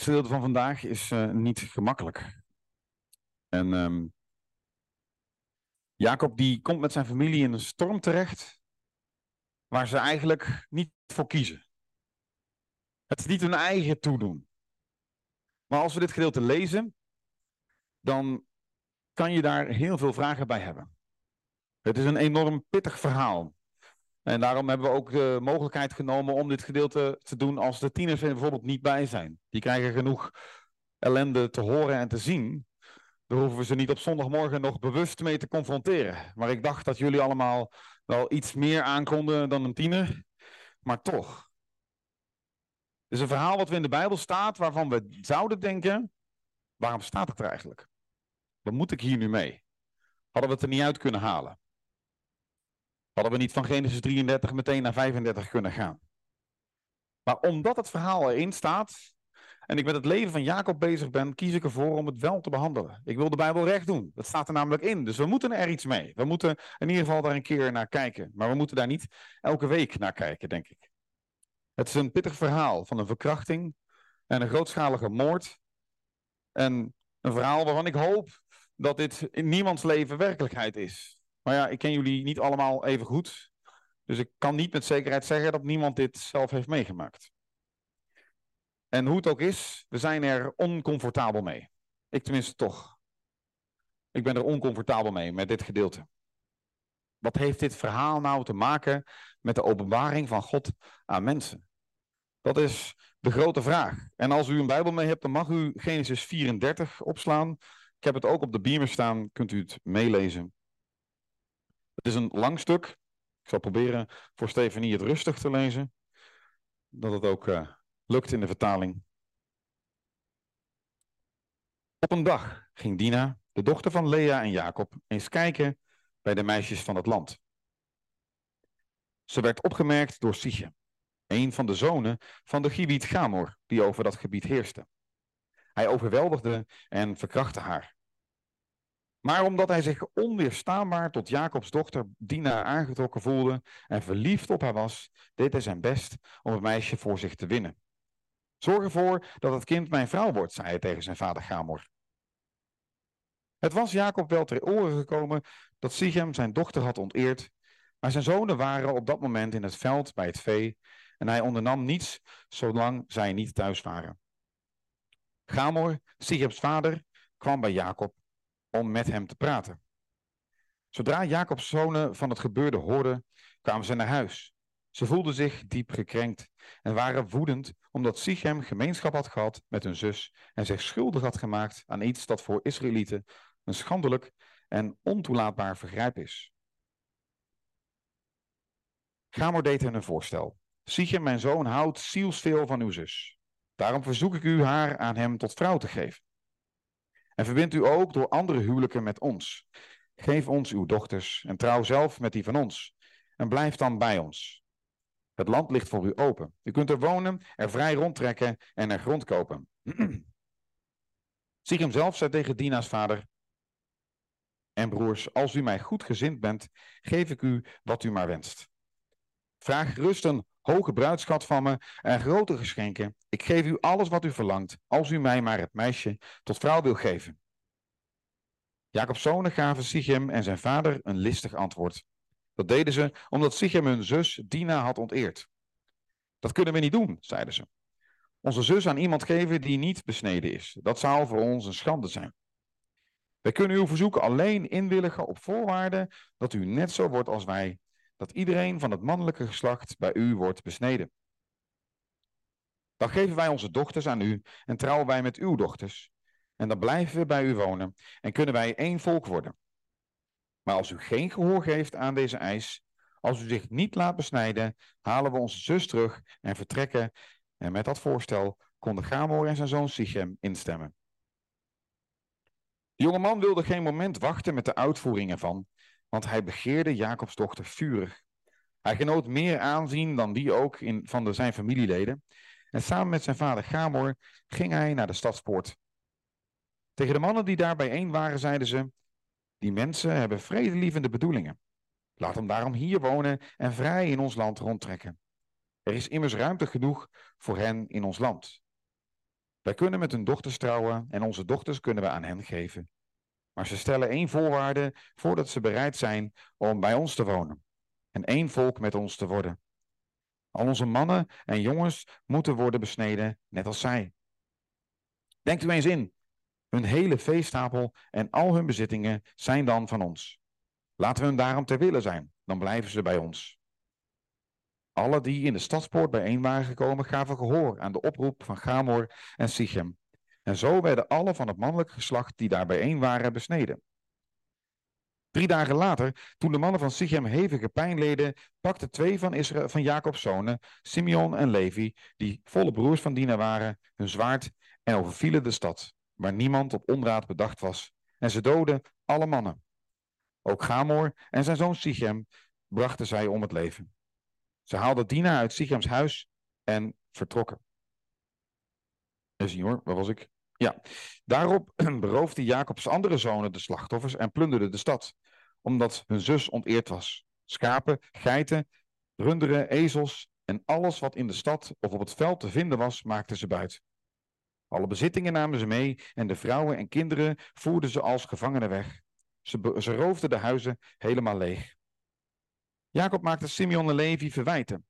tekstgedeelte van vandaag is uh, niet gemakkelijk. En um, Jacob die komt met zijn familie in een storm terecht, waar ze eigenlijk niet voor kiezen. Het is niet hun eigen toedoen. Maar als we dit gedeelte lezen, dan kan je daar heel veel vragen bij hebben. Het is een enorm pittig verhaal. En daarom hebben we ook de mogelijkheid genomen om dit gedeelte te doen als de tieners er bijvoorbeeld niet bij zijn. Die krijgen genoeg ellende te horen en te zien. Daar hoeven we ze niet op zondagmorgen nog bewust mee te confronteren. Maar ik dacht dat jullie allemaal wel iets meer aankonden dan een tiener. Maar toch. Het is een verhaal wat we in de Bijbel staat, waarvan we zouden denken: waarom staat het er eigenlijk? Wat moet ik hier nu mee? Hadden we het er niet uit kunnen halen? Hadden we niet van Genesis 33 meteen naar 35 kunnen gaan? Maar omdat het verhaal erin staat en ik met het leven van Jacob bezig ben, kies ik ervoor om het wel te behandelen. Ik wil de Bijbel recht doen. Dat staat er namelijk in. Dus we moeten er iets mee. We moeten in ieder geval daar een keer naar kijken. Maar we moeten daar niet elke week naar kijken, denk ik. Het is een pittig verhaal van een verkrachting en een grootschalige moord. En een verhaal waarvan ik hoop dat dit in niemands leven werkelijkheid is. Maar ja, ik ken jullie niet allemaal even goed. Dus ik kan niet met zekerheid zeggen dat niemand dit zelf heeft meegemaakt. En hoe het ook is, we zijn er oncomfortabel mee. Ik tenminste toch. Ik ben er oncomfortabel mee met dit gedeelte. Wat heeft dit verhaal nou te maken met de openbaring van God aan mensen? Dat is de grote vraag. En als u een Bijbel mee hebt, dan mag u Genesis 34 opslaan. Ik heb het ook op de beamer staan, kunt u het meelezen. Het is een lang stuk. Ik zal proberen voor Stefanie het rustig te lezen. Dat het ook uh, lukt in de vertaling. Op een dag ging Dina, de dochter van Lea en Jacob, eens kijken bij de meisjes van het land. Ze werd opgemerkt door Sichem, een van de zonen van de Gibiet Gamor, die over dat gebied heerste. Hij overweldigde en verkrachtte haar. Maar omdat hij zich onweerstaanbaar tot Jacobs dochter Dina aangetrokken voelde en verliefd op haar was, deed hij zijn best om het meisje voor zich te winnen. Zorg ervoor dat het kind mijn vrouw wordt, zei hij tegen zijn vader Gamor. Het was Jacob wel ter oren gekomen dat Sichem zijn dochter had onteerd, maar zijn zonen waren op dat moment in het veld bij het vee en hij ondernam niets zolang zij niet thuis waren. Gamor, Sichems vader, kwam bij Jacob om met hem te praten. Zodra Jacobs zonen van het gebeurde hoorden, kwamen ze naar huis. Ze voelden zich diep gekrenkt en waren woedend omdat Sichem gemeenschap had gehad met hun zus en zich schuldig had gemaakt aan iets dat voor Israëlieten een schandelijk en ontoelaatbaar vergrijp is. Gamor deed hen een voorstel. Sichem, mijn zoon, houdt zielsveel van uw zus. Daarom verzoek ik u haar aan hem tot vrouw te geven. En verbind u ook door andere huwelijken met ons. Geef ons uw dochters en trouw zelf met die van ons. En blijf dan bij ons. Het land ligt voor u open. U kunt er wonen, er vrij rondtrekken en er grond kopen. hem zelf zei tegen Dina's vader en broers, als u mij goed gezind bent, geef ik u wat u maar wenst. Vraag gerust een hoge bruidschat van me en grote geschenken. Ik geef u alles wat u verlangt, als u mij maar het meisje tot vrouw wil geven. Jacob's zonen gaven Sichem en zijn vader een listig antwoord. Dat deden ze omdat Sichem hun zus Dina had onteerd. Dat kunnen we niet doen, zeiden ze. Onze zus aan iemand geven die niet besneden is. Dat zou voor ons een schande zijn. Wij kunnen uw verzoek alleen inwilligen op voorwaarde dat u net zo wordt als wij dat iedereen van het mannelijke geslacht bij u wordt besneden. Dan geven wij onze dochters aan u en trouwen wij met uw dochters. En dan blijven we bij u wonen en kunnen wij één volk worden. Maar als u geen gehoor geeft aan deze eis, als u zich niet laat besnijden, halen we onze zus terug en vertrekken. En met dat voorstel konden Gamor en zijn zoon Sichem instemmen. De jonge man wilde geen moment wachten met de uitvoering ervan want hij begeerde Jacobs dochter vurig. Hij genoot meer aanzien dan die ook in, van de, zijn familieleden. En samen met zijn vader Gamor ging hij naar de stadspoort. Tegen de mannen die daar bijeen waren, zeiden ze: Die mensen hebben vredelievende bedoelingen. Laat hem daarom hier wonen en vrij in ons land rondtrekken. Er is immers ruimte genoeg voor hen in ons land. Wij kunnen met hun dochters trouwen en onze dochters kunnen we aan hen geven. Maar ze stellen één voorwaarde voordat ze bereid zijn om bij ons te wonen en één volk met ons te worden. Al onze mannen en jongens moeten worden besneden, net als zij. Denkt u eens in, hun hele veestapel en al hun bezittingen zijn dan van ons. Laten we hun daarom ter wille zijn, dan blijven ze bij ons. Alle die in de stadspoort bijeen waren gekomen, gaven gehoor aan de oproep van Gamor en Sichem. En zo werden alle van het mannelijk geslacht die daar bijeen waren besneden. Drie dagen later, toen de mannen van Sichem hevige pijn leden, pakten twee van, Israël, van Jacob's zonen, Simeon en Levi, die volle broers van Dina waren, hun zwaard en overvielen de stad, waar niemand op onraad bedacht was. En ze doden alle mannen. Ook Gamor en zijn zoon Sichem brachten zij om het leven. Ze haalden Dina uit Sichems huis en vertrokken. Even zien hoor, waar was ik? Ja, daarop beroofde Jacobs andere zonen de slachtoffers en plunderde de stad, omdat hun zus onteerd was. Schapen, geiten, runderen, ezels en alles wat in de stad of op het veld te vinden was, maakten ze buit. Alle bezittingen namen ze mee en de vrouwen en kinderen voerden ze als gevangenen weg. Ze, ze roofden de huizen helemaal leeg. Jacob maakte Simeon en Levi verwijten.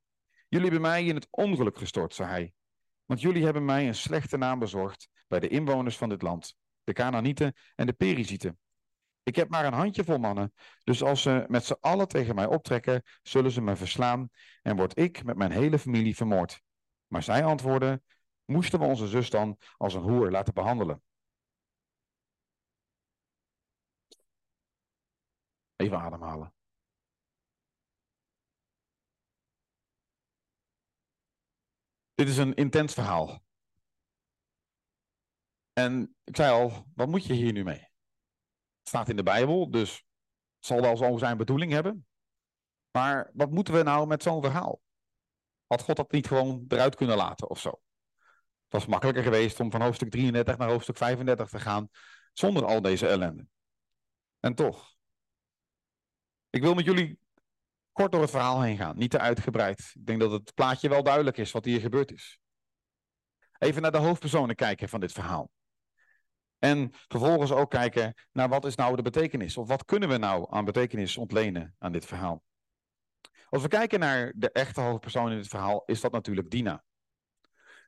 Jullie hebben mij in het ongeluk gestort, zei hij. Want jullie hebben mij een slechte naam bezorgd bij de inwoners van dit land, de Canaanieten en de Perizieten. Ik heb maar een handjevol mannen, dus als ze met z'n allen tegen mij optrekken, zullen ze me verslaan en word ik met mijn hele familie vermoord. Maar zij antwoordden, moesten we onze zus dan als een hoer laten behandelen? Even ademhalen. Dit is een intens verhaal. En ik zei al, wat moet je hier nu mee? Het staat in de Bijbel, dus het zal wel zo zijn bedoeling hebben. Maar wat moeten we nou met zo'n verhaal? Had God dat niet gewoon eruit kunnen laten of zo? Het was makkelijker geweest om van hoofdstuk 33 naar hoofdstuk 35 te gaan zonder al deze ellende. En toch. Ik wil met jullie kort door het verhaal heen gaan, niet te uitgebreid. Ik denk dat het plaatje wel duidelijk is wat hier gebeurd is. Even naar de hoofdpersonen kijken van dit verhaal. En vervolgens ook kijken naar wat is nou de betekenis, of wat kunnen we nou aan betekenis ontlenen aan dit verhaal. Als we kijken naar de echte hoofdpersoon in dit verhaal, is dat natuurlijk Dina.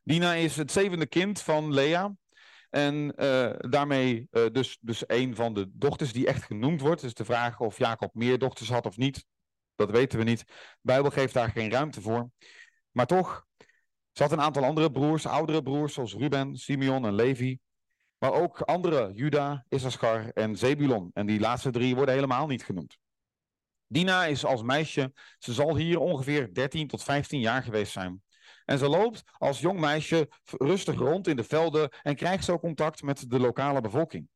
Dina is het zevende kind van Lea. En uh, daarmee uh, dus, dus een van de dochters die echt genoemd wordt. Dus de vraag of Jacob meer dochters had of niet, dat weten we niet. De Bijbel geeft daar geen ruimte voor. Maar toch, had een aantal andere broers, oudere broers, zoals Ruben, Simeon en Levi. Maar ook andere, Juda, Issachar en Zebulon. En die laatste drie worden helemaal niet genoemd. Dina is als meisje, ze zal hier ongeveer 13 tot 15 jaar geweest zijn. En ze loopt als jong meisje rustig rond in de velden en krijgt zo contact met de lokale bevolking.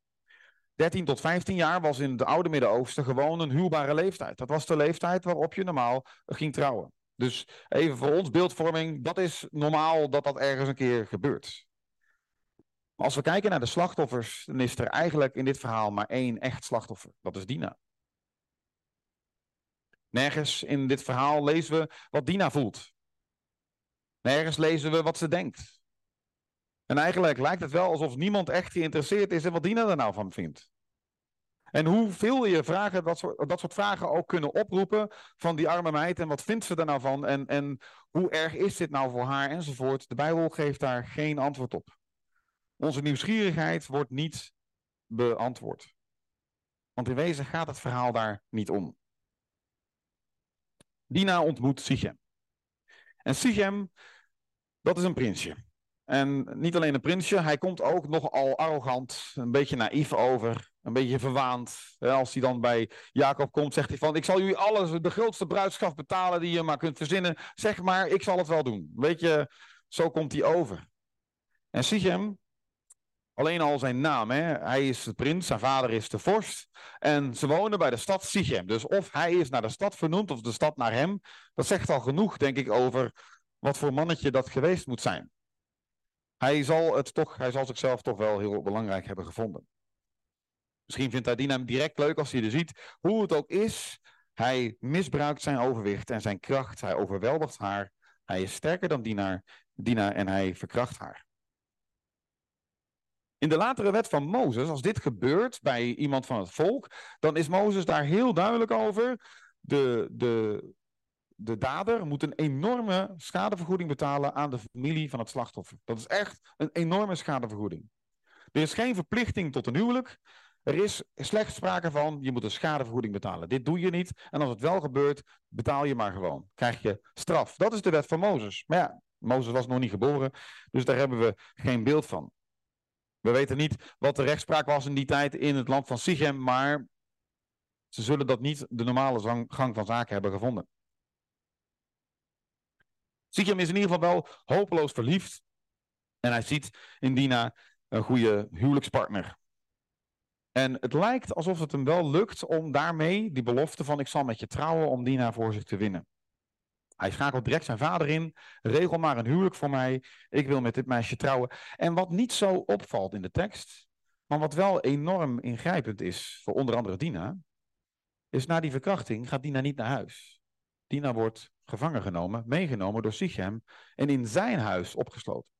13 tot 15 jaar was in het oude Midden-Oosten gewoon een huwbare leeftijd. Dat was de leeftijd waarop je normaal ging trouwen. Dus even voor ons beeldvorming, dat is normaal dat dat ergens een keer gebeurt. Als we kijken naar de slachtoffers, dan is er eigenlijk in dit verhaal maar één echt slachtoffer. Dat is Dina. Nergens in dit verhaal lezen we wat Dina voelt. Nergens lezen we wat ze denkt. En eigenlijk lijkt het wel alsof niemand echt geïnteresseerd is in wat Dina er nou van vindt. En hoeveel je vragen, dat soort, soort vragen ook kunnen oproepen van die arme meid en wat vindt ze er nou van en, en hoe erg is dit nou voor haar enzovoort. De Bijbel geeft daar geen antwoord op. Onze nieuwsgierigheid wordt niet beantwoord. Want in wezen gaat het verhaal daar niet om. Dina ontmoet Sichem. En Sichem, dat is een prinsje. En niet alleen een prinsje, hij komt ook nogal arrogant, een beetje naïef over, een beetje verwaand. Als hij dan bij Jacob komt, zegt hij van, ik zal jullie alles, de grootste bruidschap betalen die je maar kunt verzinnen. Zeg maar, ik zal het wel doen. Weet je, zo komt hij over. En Sichem, alleen al zijn naam, hè? hij is de prins, zijn vader is de vorst. En ze wonen bij de stad Sichem. Dus of hij is naar de stad vernoemd of de stad naar hem, dat zegt al genoeg, denk ik, over wat voor mannetje dat geweest moet zijn hij zal, het toch, hij zal zichzelf toch wel heel belangrijk hebben gevonden. Misschien vindt hij Dina direct leuk als hij er ziet. Hoe het ook is, hij misbruikt zijn overwicht en zijn kracht. Hij overweldigt haar. Hij is sterker dan Dina, Dina en hij verkracht haar. In de latere wet van Mozes, als dit gebeurt bij iemand van het volk, dan is Mozes daar heel duidelijk over. De, de, de dader moet een enorme schadevergoeding betalen aan de familie van het slachtoffer. Dat is echt een enorme schadevergoeding. Er is geen verplichting tot een huwelijk. Er is slechts sprake van, je moet een schadevergoeding betalen. Dit doe je niet. En als het wel gebeurt, betaal je maar gewoon. Krijg je straf. Dat is de wet van Mozes. Maar ja, Mozes was nog niet geboren, dus daar hebben we geen beeld van. We weten niet wat de rechtspraak was in die tijd in het land van Sichem, maar ze zullen dat niet de normale gang van zaken hebben gevonden. Sichem is in ieder geval wel hopeloos verliefd. En hij ziet in Dina een goede huwelijkspartner. En het lijkt alsof het hem wel lukt om daarmee die belofte van ik zal met je trouwen om Dina voor zich te winnen. Hij schakelt direct zijn vader in. Regel maar een huwelijk voor mij. Ik wil met dit meisje trouwen. En wat niet zo opvalt in de tekst, maar wat wel enorm ingrijpend is voor onder andere Dina, is na die verkrachting gaat Dina niet naar huis. Dina wordt gevangen genomen, meegenomen door Sichem en in zijn huis opgesloten.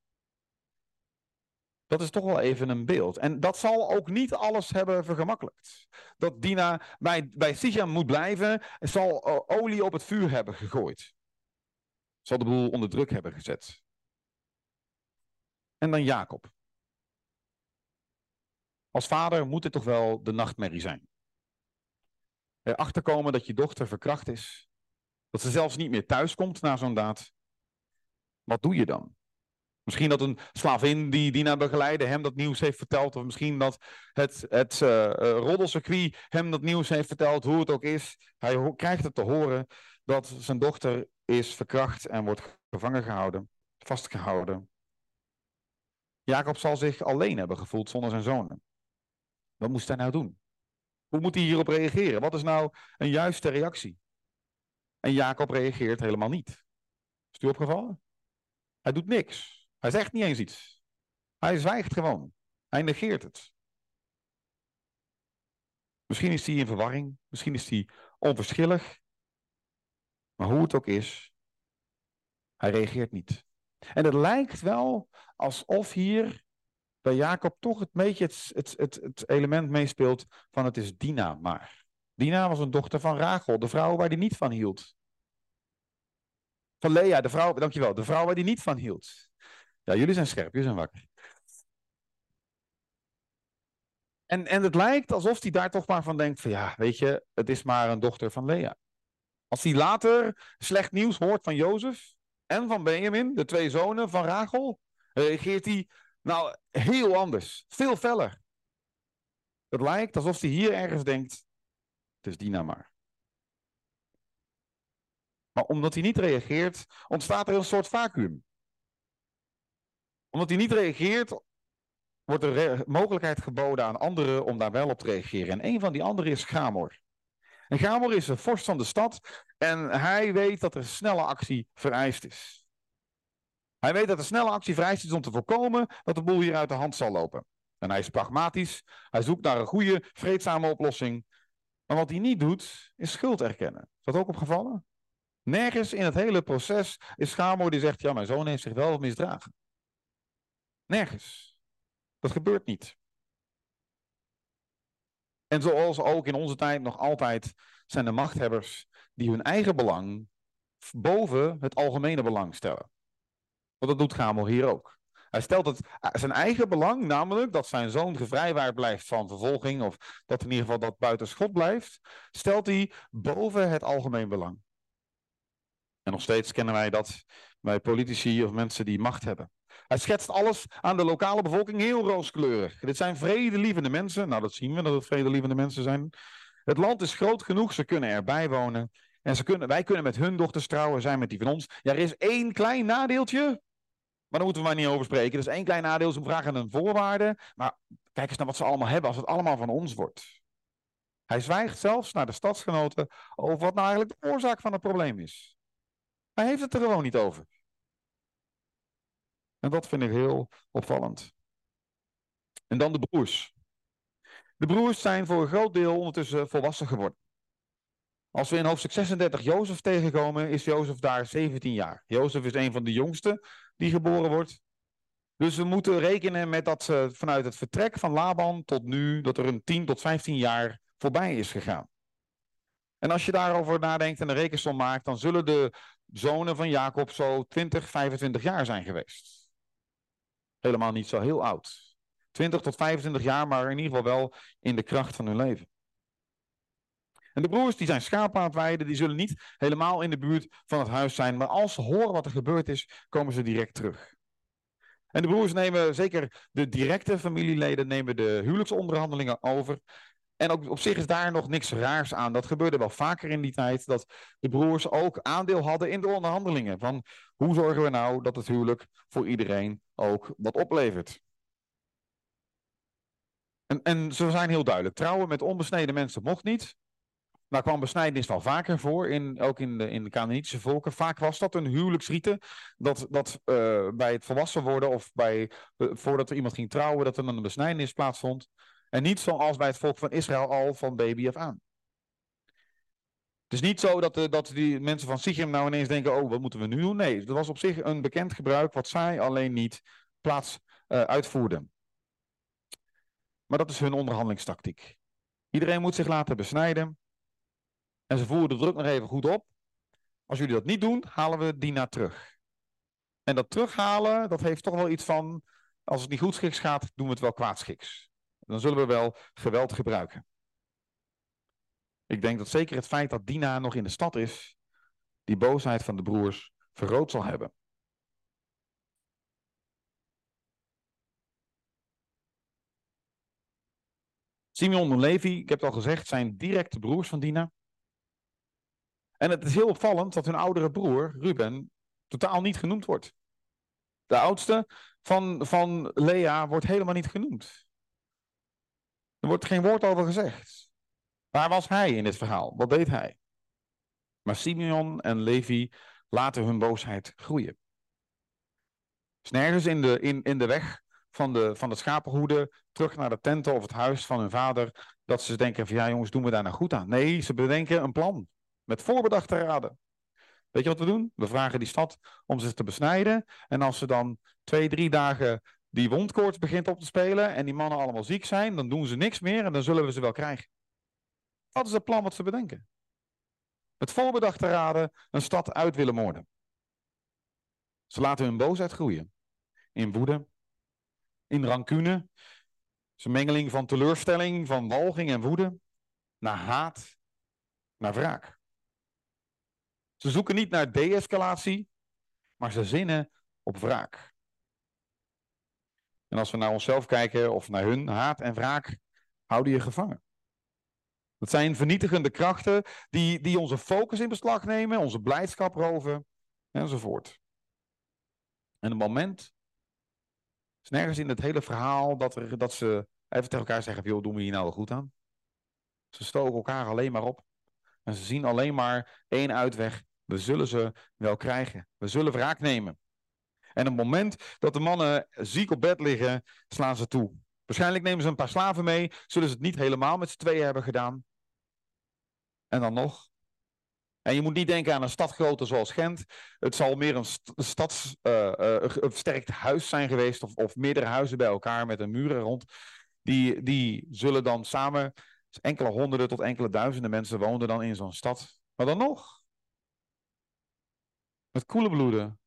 Dat is toch wel even een beeld. En dat zal ook niet alles hebben vergemakkelijkt. Dat Dina bij, bij Sichem moet blijven, zal eh, olie op het vuur hebben gegooid. Zal de boel onder druk hebben gezet. En dan Jacob. Als vader moet het toch wel de nachtmerrie zijn. Erachter komen dat je dochter verkracht is. Dat ze zelfs niet meer thuis komt na zo'n daad. Wat doe je dan? Misschien dat een slavin die Dina begeleidde hem dat nieuws heeft verteld. Of misschien dat het, het uh, roddelcircuit hem dat nieuws heeft verteld, hoe het ook is. Hij krijgt het te horen dat zijn dochter is verkracht en wordt gevangen gehouden, vastgehouden. Jacob zal zich alleen hebben gevoeld zonder zijn zonen. Wat moest hij nou doen? Hoe moet hij hierop reageren? Wat is nou een juiste reactie? En Jacob reageert helemaal niet. Is u opgevallen? Hij doet niks. Hij zegt niet eens iets. Hij zwijgt gewoon. Hij negeert het. Misschien is hij in verwarring. Misschien is hij onverschillig. Maar hoe het ook is, hij reageert niet. En het lijkt wel alsof hier bij Jacob toch het beetje het, het, het, het element meespeelt van het is Dina maar. Dina was een dochter van Rachel, de vrouw waar hij niet van hield. Van Lea, de vrouw, dankjewel, de vrouw waar hij niet van hield. Ja, jullie zijn scherp, jullie zijn wakker. En, en het lijkt alsof hij daar toch maar van denkt van ja, weet je, het is maar een dochter van Lea. Als hij later slecht nieuws hoort van Jozef en van Benjamin, de twee zonen van Rachel, reageert hij nou heel anders, veel feller. Het lijkt alsof hij hier ergens denkt, het is Dina maar. Maar omdat hij niet reageert, ontstaat er een soort vacuüm. Omdat hij niet reageert, wordt er mogelijkheid geboden aan anderen om daar wel op te reageren. En een van die anderen is Gamor. En Gamor is een vorst van de stad en hij weet dat er snelle actie vereist is. Hij weet dat er snelle actie vereist is om te voorkomen dat de boel hier uit de hand zal lopen. En hij is pragmatisch, hij zoekt naar een goede, vreedzame oplossing. Maar wat hij niet doet, is schuld erkennen. Is dat ook opgevallen? Nergens in het hele proces is Gamor die zegt, ja, mijn zoon heeft zich wel misdragen. Nergens. Dat gebeurt niet. En zoals ook in onze tijd nog altijd zijn de machthebbers die hun eigen belang boven het algemene belang stellen. Want dat doet Gamel hier ook. Hij stelt het, eh, zijn eigen belang, namelijk dat zijn zoon gevrijwaard blijft van vervolging, of dat in ieder geval dat buiten schot blijft, stelt hij boven het algemeen belang. En nog steeds kennen wij dat bij politici of mensen die macht hebben. Hij schetst alles aan de lokale bevolking heel rooskleurig. Dit zijn vredelievende mensen. Nou, dat zien we dat het vredelievende mensen zijn. Het land is groot genoeg, ze kunnen erbij wonen. En ze kunnen, wij kunnen met hun dochters trouwen, zijn met die van ons. Ja, er is één klein nadeeltje. Maar daar moeten we maar niet over spreken. Is één klein nadeel, ze vragen een voorwaarde. Maar kijk eens naar wat ze allemaal hebben als het allemaal van ons wordt. Hij zwijgt zelfs naar de stadsgenoten over wat nou eigenlijk de oorzaak van het probleem is. Hij heeft het er gewoon niet over. En dat vind ik heel opvallend. En dan de broers. De broers zijn voor een groot deel ondertussen volwassen geworden. Als we in hoofdstuk 36 Jozef tegenkomen, is Jozef daar 17 jaar. Jozef is een van de jongsten die geboren wordt. Dus we moeten rekenen met dat ze vanuit het vertrek van Laban tot nu, dat er een 10 tot 15 jaar voorbij is gegaan. En als je daarover nadenkt en een rekensom maakt, dan zullen de zonen van Jacob zo 20, 25 jaar zijn geweest. Helemaal niet zo heel oud. 20 tot 25 jaar, maar in ieder geval wel in de kracht van hun leven. En de broers die zijn schapen aan het weiden, die zullen niet helemaal in de buurt van het huis zijn, maar als ze horen wat er gebeurd is, komen ze direct terug. En de broers nemen, zeker de directe familieleden, nemen de huwelijksonderhandelingen over. En ook op zich is daar nog niks raars aan. Dat gebeurde wel vaker in die tijd, dat de broers ook aandeel hadden in de onderhandelingen. Van hoe zorgen we nou dat het huwelijk voor iedereen ook wat oplevert. En, en ze zijn heel duidelijk. Trouwen met onbesneden mensen mocht niet. Daar kwam besnijdenis wel vaker voor, in, ook in de, in de Canaanitische volken. Vaak was dat een huwelijksrieten, dat, dat uh, bij het volwassen worden of bij, uh, voordat er iemand ging trouwen, dat er dan een besnijdenis plaatsvond. En niet zoals bij het volk van Israël al van baby af aan. Het is niet zo dat, de, dat die mensen van Sichem nou ineens denken, oh, wat moeten we nu doen? Nee, dat was op zich een bekend gebruik wat zij alleen niet plaats uh, uitvoerden. Maar dat is hun onderhandelingstactiek. Iedereen moet zich laten besnijden. En ze voeren de druk nog even goed op. Als jullie dat niet doen, halen we Dina terug. En dat terughalen, dat heeft toch wel iets van, als het niet goed schiks gaat, doen we het wel kwaadschiks. Dan zullen we wel geweld gebruiken. Ik denk dat zeker het feit dat Dina nog in de stad is, die boosheid van de broers vergroot zal hebben. Simeon en Levi, ik heb het al gezegd, zijn directe broers van Dina. En het is heel opvallend dat hun oudere broer, Ruben, totaal niet genoemd wordt. De oudste van, van Lea wordt helemaal niet genoemd. Er wordt geen woord over gezegd. Waar was hij in dit verhaal? Wat deed hij? Maar Simeon en Levi laten hun boosheid groeien. Dus nergens in de, in, in de weg van de, van de schapenhoede terug naar de tenten of het huis van hun vader, dat ze denken van ja jongens, doen we daar nou goed aan? Nee, ze bedenken een plan. Met voorbedachte raden. Weet je wat we doen? We vragen die stad om zich te besnijden. En als ze dan twee, drie dagen die wondkoorts begint op te spelen en die mannen allemaal ziek zijn, dan doen ze niks meer en dan zullen we ze wel krijgen. Dat is het plan wat ze bedenken. Met voorbedachte raden een stad uit willen moorden. Ze laten hun boosheid groeien. In woede, in rancune. Is een mengeling van teleurstelling, van walging en woede, naar haat, naar wraak. Ze zoeken niet naar de-escalatie, maar ze zinnen op wraak. En als we naar onszelf kijken of naar hun, haat en wraak houden je gevangen. Dat zijn vernietigende krachten die, die onze focus in beslag nemen, onze blijdschap roven enzovoort. En een moment is nergens in het hele verhaal dat, er, dat ze even tegen elkaar zeggen: joh, doen we hier nou goed aan? Ze stoken elkaar alleen maar op. En ze zien alleen maar één uitweg. We zullen ze wel krijgen. We zullen wraak nemen. En op het moment dat de mannen ziek op bed liggen, slaan ze toe. Waarschijnlijk nemen ze een paar slaven mee. Zullen ze het niet helemaal met z'n tweeën hebben gedaan. En dan nog. En je moet niet denken aan een stad zoals Gent. Het zal meer een, stads, uh, uh, versterkt huis zijn geweest. Of, of meerdere huizen bij elkaar met een muur er rond. Die, die zullen dan samen enkele honderden tot enkele duizenden mensen woonden dan in zo'n stad. Maar dan nog. Met koele bloeden.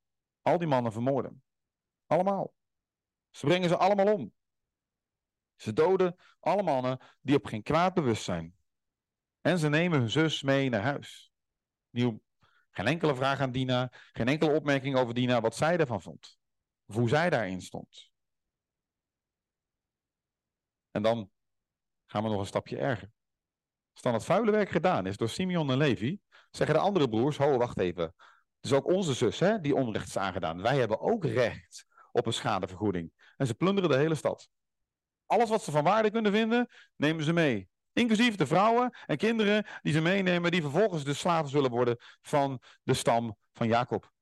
Al die mannen vermoorden. Allemaal. Ze brengen ze allemaal om. Ze doden alle mannen die op geen kwaad bewust zijn. En ze nemen hun zus mee naar huis. Nieuw. Geen enkele vraag aan Dina, geen enkele opmerking over Dina wat zij ervan vond. Of hoe zij daarin stond. En dan gaan we nog een stapje erger. Als dan het vuile werk gedaan is door Simeon en Levi, zeggen de andere broers, ho, wacht even. Het is ook onze zus hè, die onrecht is aangedaan. Wij hebben ook recht op een schadevergoeding. En ze plunderen de hele stad. Alles wat ze van waarde kunnen vinden, nemen ze mee. Inclusief de vrouwen en kinderen die ze meenemen, die vervolgens de slaven zullen worden van de stam van Jacob.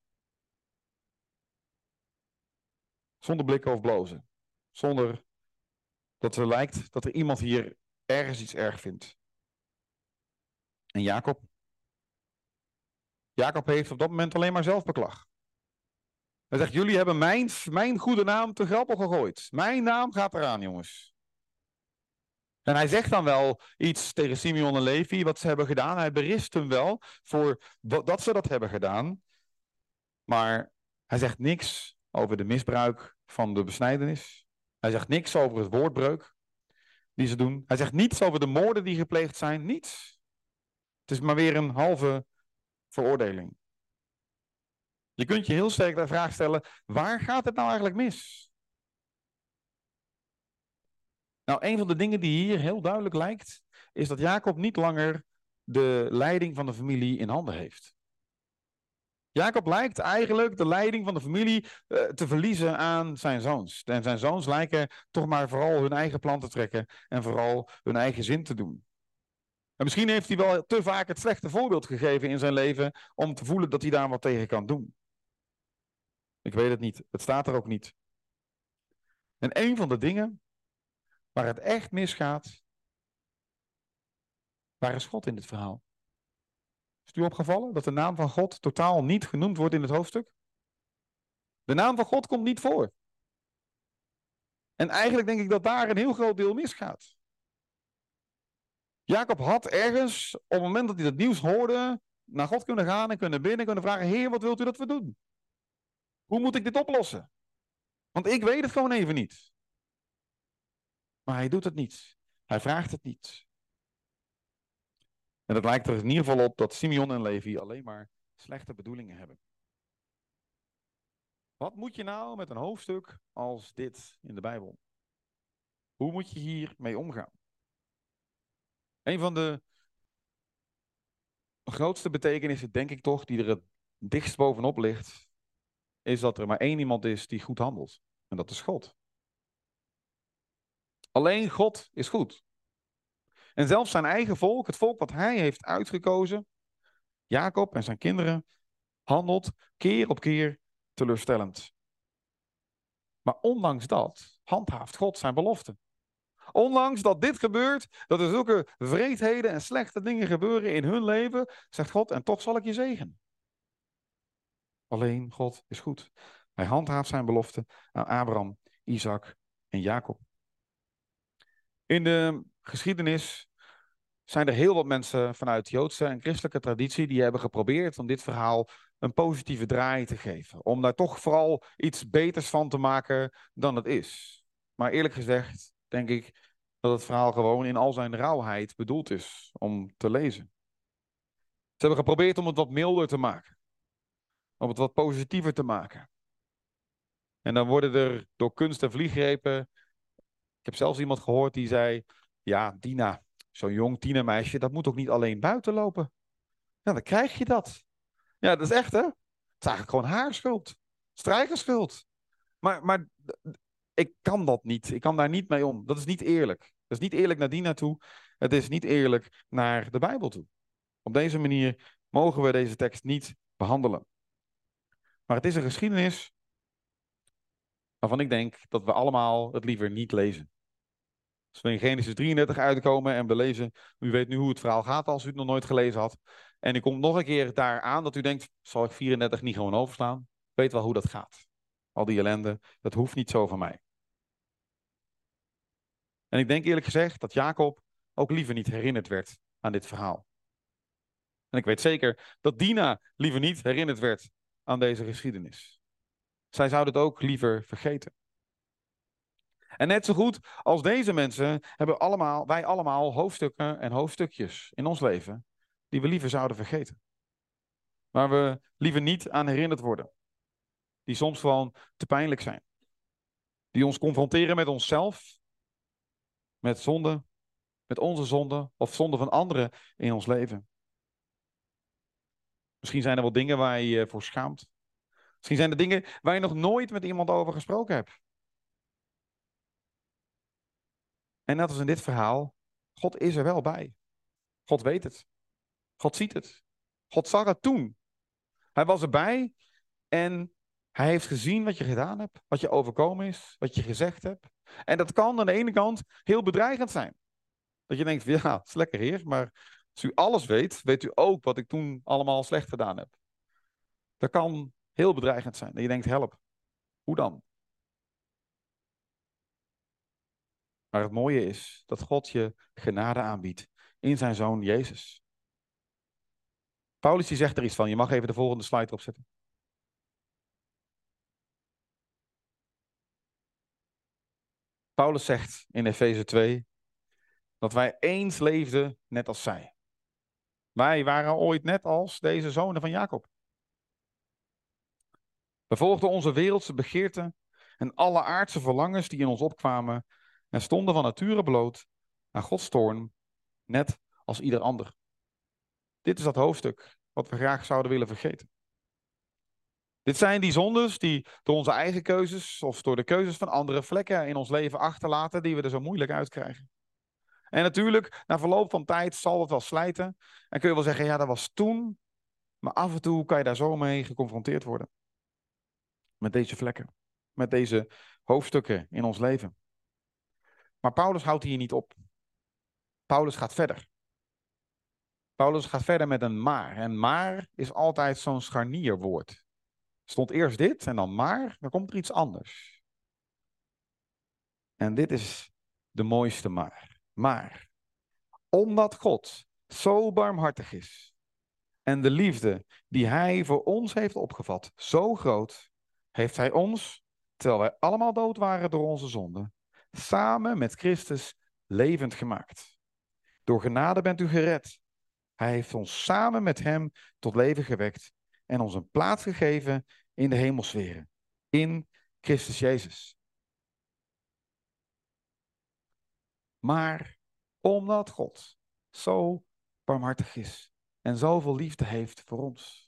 Zonder blikken of blozen. Zonder dat er lijkt dat er iemand hier ergens iets erg vindt. En Jacob? Jacob heeft op dat moment alleen maar zelfbeklag. Hij zegt, jullie hebben mijn, mijn goede naam te grappel gegooid. Mijn naam gaat eraan, jongens. En hij zegt dan wel iets tegen Simeon en Levi, wat ze hebben gedaan. Hij berist hem wel voor dat ze dat hebben gedaan. Maar hij zegt niks over de misbruik van de besnijdenis. Hij zegt niks over het woordbreuk die ze doen. Hij zegt niets over de moorden die gepleegd zijn. Niets. Het is maar weer een halve veroordeling. Je kunt je heel sterk de vraag stellen: waar gaat het nou eigenlijk mis? Nou, een van de dingen die hier heel duidelijk lijkt, is dat Jacob niet langer de leiding van de familie in handen heeft. Jacob lijkt eigenlijk de leiding van de familie uh, te verliezen aan zijn zoons. En zijn zoons lijken toch maar vooral hun eigen plan te trekken en vooral hun eigen zin te doen. En misschien heeft hij wel te vaak het slechte voorbeeld gegeven in zijn leven om te voelen dat hij daar wat tegen kan doen. Ik weet het niet, het staat er ook niet. En een van de dingen waar het echt misgaat, waar is God in dit verhaal? Is het u opgevallen dat de naam van God totaal niet genoemd wordt in het hoofdstuk? De naam van God komt niet voor. En eigenlijk denk ik dat daar een heel groot deel misgaat. Jacob had ergens, op het moment dat hij dat nieuws hoorde, naar God kunnen gaan en kunnen binnen, kunnen vragen: Heer, wat wilt u dat we doen? Hoe moet ik dit oplossen? Want ik weet het gewoon even niet. Maar hij doet het niet. Hij vraagt het niet. En het lijkt er in ieder geval op dat Simeon en Levi alleen maar slechte bedoelingen hebben. Wat moet je nou met een hoofdstuk als dit in de Bijbel? Hoe moet je hiermee omgaan? Een van de grootste betekenissen, denk ik toch, die er het dichtst bovenop ligt, is dat er maar één iemand is die goed handelt. En dat is God. Alleen God is goed. En zelfs zijn eigen volk, het volk wat hij heeft uitgekozen, Jacob en zijn kinderen, handelt keer op keer teleurstellend. Maar ondanks dat handhaaft God zijn belofte. Ondanks dat dit gebeurt, dat er zulke vreedheden en slechte dingen gebeuren in hun leven, zegt God, en toch zal ik je zegenen. Alleen God is goed. Hij handhaaft zijn belofte aan Abraham, Isaac en Jacob. In de geschiedenis zijn er heel wat mensen vanuit Joodse en christelijke traditie die hebben geprobeerd om dit verhaal een positieve draai te geven. Om daar toch vooral iets beters van te maken dan het is. Maar eerlijk gezegd denk ik dat het verhaal gewoon in al zijn rauwheid bedoeld is om te lezen. Ze hebben geprobeerd om het wat milder te maken. Om het wat positiever te maken. En dan worden er door kunst en vliegrepen ik heb zelfs iemand gehoord die zei: Ja, Dina, zo'n jong tienermeisje, dat moet ook niet alleen buiten lopen. Ja, dan krijg je dat. Ja, dat is echt, hè? Het is eigenlijk gewoon haar schuld. Strijkerschuld. Maar, maar ik kan dat niet. Ik kan daar niet mee om. Dat is niet eerlijk. Dat is niet eerlijk naar Dina toe. Het is niet eerlijk naar de Bijbel toe. Op deze manier mogen we deze tekst niet behandelen. Maar het is een geschiedenis waarvan ik denk dat we allemaal het liever niet lezen. Als we in Genesis 33 uitkomen en we lezen, u weet nu hoe het verhaal gaat als u het nog nooit gelezen had. En u komt nog een keer daar aan dat u denkt, zal ik 34 niet gewoon overslaan? Weet wel hoe dat gaat. Al die ellende, dat hoeft niet zo van mij. En ik denk eerlijk gezegd dat Jacob ook liever niet herinnerd werd aan dit verhaal. En ik weet zeker dat Dina liever niet herinnerd werd aan deze geschiedenis. Zij zouden het ook liever vergeten. En net zo goed als deze mensen hebben allemaal, wij allemaal hoofdstukken en hoofdstukjes in ons leven die we liever zouden vergeten. Waar we liever niet aan herinnerd worden. Die soms gewoon te pijnlijk zijn. Die ons confronteren met onszelf, met zonde, met onze zonde of zonde van anderen in ons leven. Misschien zijn er wel dingen waar je je voor schaamt. Misschien zijn er dingen waar je nog nooit met iemand over gesproken hebt. En net als in dit verhaal, God is er wel bij. God weet het. God ziet het. God zag het toen. Hij was erbij en hij heeft gezien wat je gedaan hebt, wat je overkomen is, wat je gezegd hebt. En dat kan aan de ene kant heel bedreigend zijn. Dat je denkt, ja, het is lekker heer, maar als u alles weet, weet u ook wat ik toen allemaal slecht gedaan heb. Dat kan heel bedreigend zijn. Dat je denkt, help, hoe dan? Maar het mooie is dat God je genade aanbiedt in zijn zoon Jezus. Paulus die zegt er iets van. Je mag even de volgende slide erop zetten. Paulus zegt in Efeze 2 dat wij eens leefden net als zij. Wij waren ooit net als deze zonen van Jacob. We volgden onze wereldse begeerten en alle aardse verlangens die in ons opkwamen en stonden van nature bloot aan Gods toorn, net als ieder ander. Dit is dat hoofdstuk wat we graag zouden willen vergeten. Dit zijn die zondes die door onze eigen keuzes of door de keuzes van anderen vlekken in ons leven achterlaten die we er zo moeilijk uitkrijgen. En natuurlijk, na verloop van tijd zal het wel slijten. En kun je wel zeggen, ja, dat was toen. Maar af en toe kan je daar zo mee geconfronteerd worden. Met deze vlekken. Met deze hoofdstukken in ons leven. Maar Paulus houdt hier niet op. Paulus gaat verder. Paulus gaat verder met een maar. En maar is altijd zo'n scharnierwoord. Stond eerst dit en dan maar, dan komt er iets anders. En dit is de mooiste maar. Maar omdat God zo barmhartig is en de liefde die Hij voor ons heeft opgevat zo groot, heeft Hij ons, terwijl wij allemaal dood waren door onze zonden, samen met Christus levend gemaakt. Door genade bent u gered. Hij heeft ons samen met Hem tot leven gewekt en ons een plaats gegeven in de hemelsferen, in Christus Jezus. Maar omdat God zo barmhartig is en zoveel liefde heeft voor ons.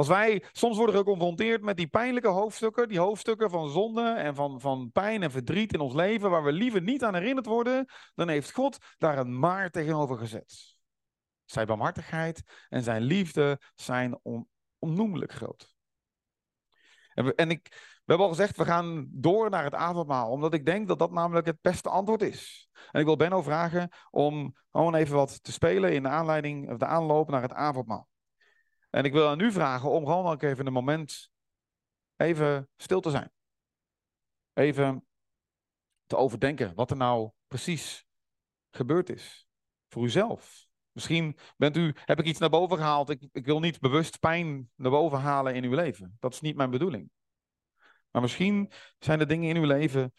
Als wij soms worden geconfronteerd met die pijnlijke hoofdstukken, die hoofdstukken van zonde en van, van pijn en verdriet in ons leven, waar we liever niet aan herinnerd worden, dan heeft God daar een maar tegenover gezet. Zijn barmhartigheid en zijn liefde zijn on, onnoemelijk groot. En, we, en ik, we hebben al gezegd, we gaan door naar het avondmaal, omdat ik denk dat dat namelijk het beste antwoord is. En ik wil Benno vragen om gewoon even wat te spelen in de aanleiding, of de aanloop naar het avondmaal. En ik wil aan u vragen om gewoon ook even een moment even stil te zijn. Even te overdenken wat er nou precies gebeurd is. Voor uzelf. Misschien bent u, heb ik iets naar boven gehaald. Ik, ik wil niet bewust pijn naar boven halen in uw leven. Dat is niet mijn bedoeling. Maar misschien zijn er dingen in uw leven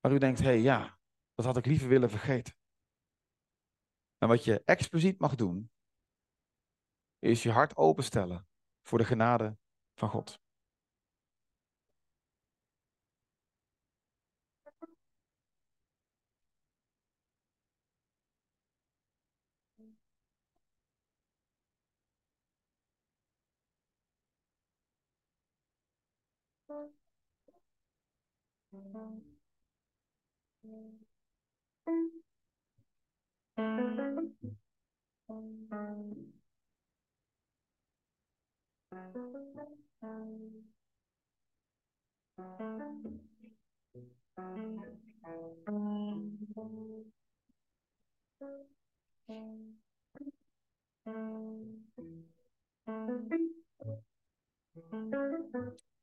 waar u denkt: hé hey, ja, dat had ik liever willen vergeten. En wat je expliciet mag doen, is je hart openstellen voor de genade van God.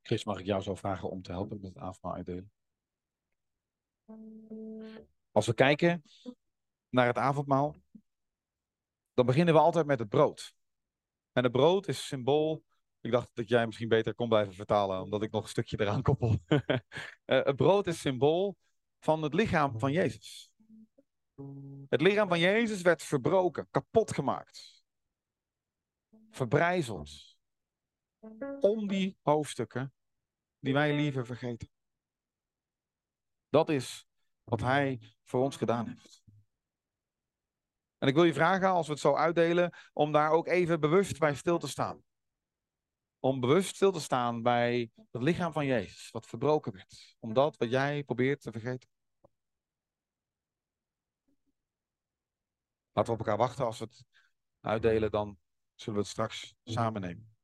Chris, mag ik jou zo vragen om te helpen met het avondmaal uitdelen? Als we kijken naar het avondmaal, dan beginnen we altijd met het brood. En het brood is symbool. Ik dacht dat jij misschien beter kon blijven vertalen, omdat ik nog een stukje eraan koppel. Eh, het brood is symbool van het lichaam van Jezus. Het lichaam van Jezus werd verbroken, kapot gemaakt, verbrijzeld. Om die hoofdstukken die wij liever vergeten. Dat is wat Hij voor ons gedaan heeft. En ik wil je vragen, als we het zo uitdelen, om daar ook even bewust bij stil te staan. Om bewust stil te staan bij het lichaam van Jezus, wat verbroken werd. Om dat wat jij probeert te vergeten. Laten we op elkaar wachten. Als we het uitdelen, dan zullen we het straks samen nemen.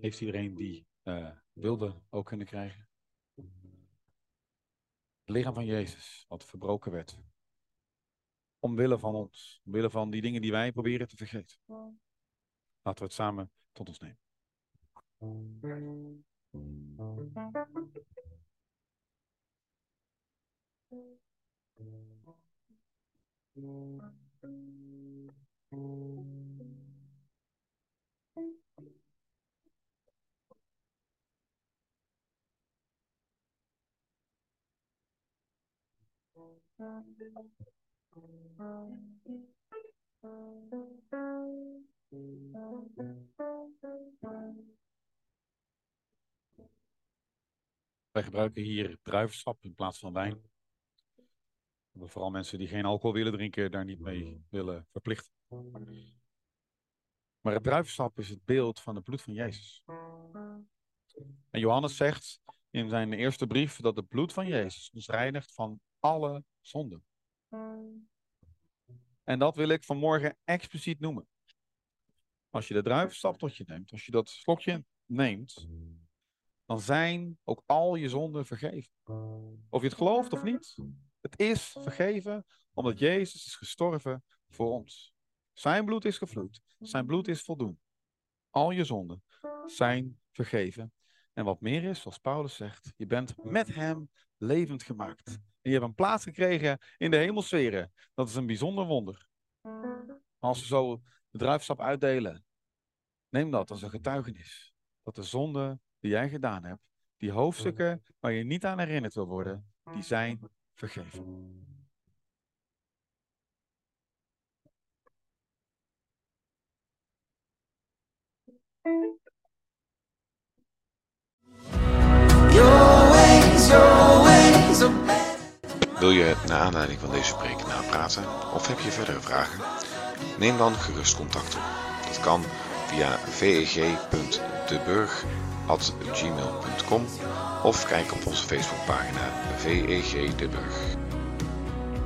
Heeft iedereen die uh, wilde ook kunnen krijgen? Het lichaam van Jezus, wat verbroken werd. Omwille van ons, omwille van die dingen die wij proberen te vergeten. Laten we het samen tot ons nemen. Wij gebruiken hier druivensap in plaats van wijn. Vooral mensen die geen alcohol willen drinken, daar niet mee willen verplichten. Maar het druivensap is het beeld van het bloed van Jezus. En Johannes zegt in zijn eerste brief dat het bloed van Jezus ons reinigt van alle zonden. En dat wil ik vanmorgen expliciet noemen. Als je de druivensap tot je neemt, als je dat slokje neemt, dan zijn ook al je zonden vergeven. Of je het gelooft of niet, het is vergeven omdat Jezus is gestorven voor ons. Zijn bloed is gevloed, zijn bloed is voldoen. Al je zonden zijn vergeven. En wat meer is, zoals Paulus zegt, je bent met hem levend gemaakt. En je hebt een plaats gekregen in de hemelsferen. Dat is een bijzonder wonder. Als we zo de druifsap uitdelen, neem dat als een getuigenis. Dat de zonden die jij gedaan hebt, die hoofdstukken waar je niet aan herinnerd wil worden, die zijn vergeven. Wil je naar aanleiding van deze preek napraten of heb je verdere vragen? Neem dan gerust contact op. Dat kan via veg.deburg.gmail.com of kijk op onze Facebookpagina VEG De Burg.